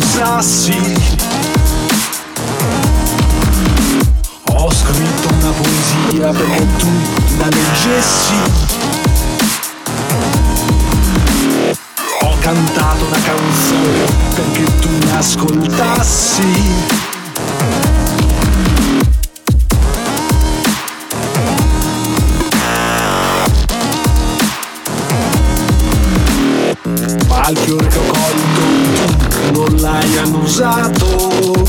sassi. Ho scritto una poesia perché tu la leggessi. Ho cantato una canzone perché tu mi ascoltassi. Fiore che ho colto non l'hai annusato.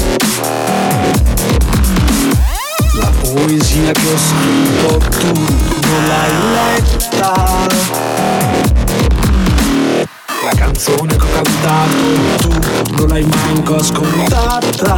La poesia che ho scritto tu non l'hai letta. La canzone che ho cantato tu non l'hai manco ascoltata.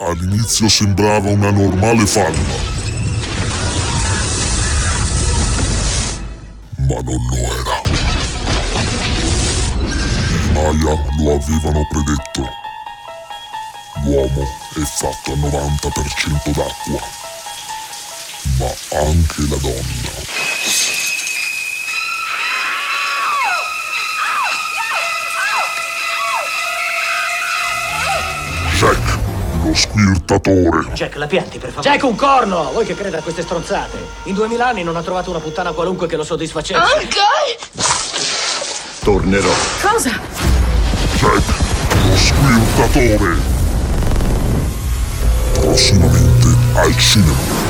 All'inizio sembrava una normale falla. Ma non lo era. I Maya lo avevano predetto. L'uomo è fatto al 90% d'acqua. Ma anche la donna. Jack, lo squirtatore. Jack, la pianti, per favore. Jack, un corno! Voi che crede a queste stronzate? In duemila anni non ha trovato una puttana qualunque che lo soddisfacesse. Tornerò. Cosa? Jack, lo squirtatore. Prossimamente al cinema.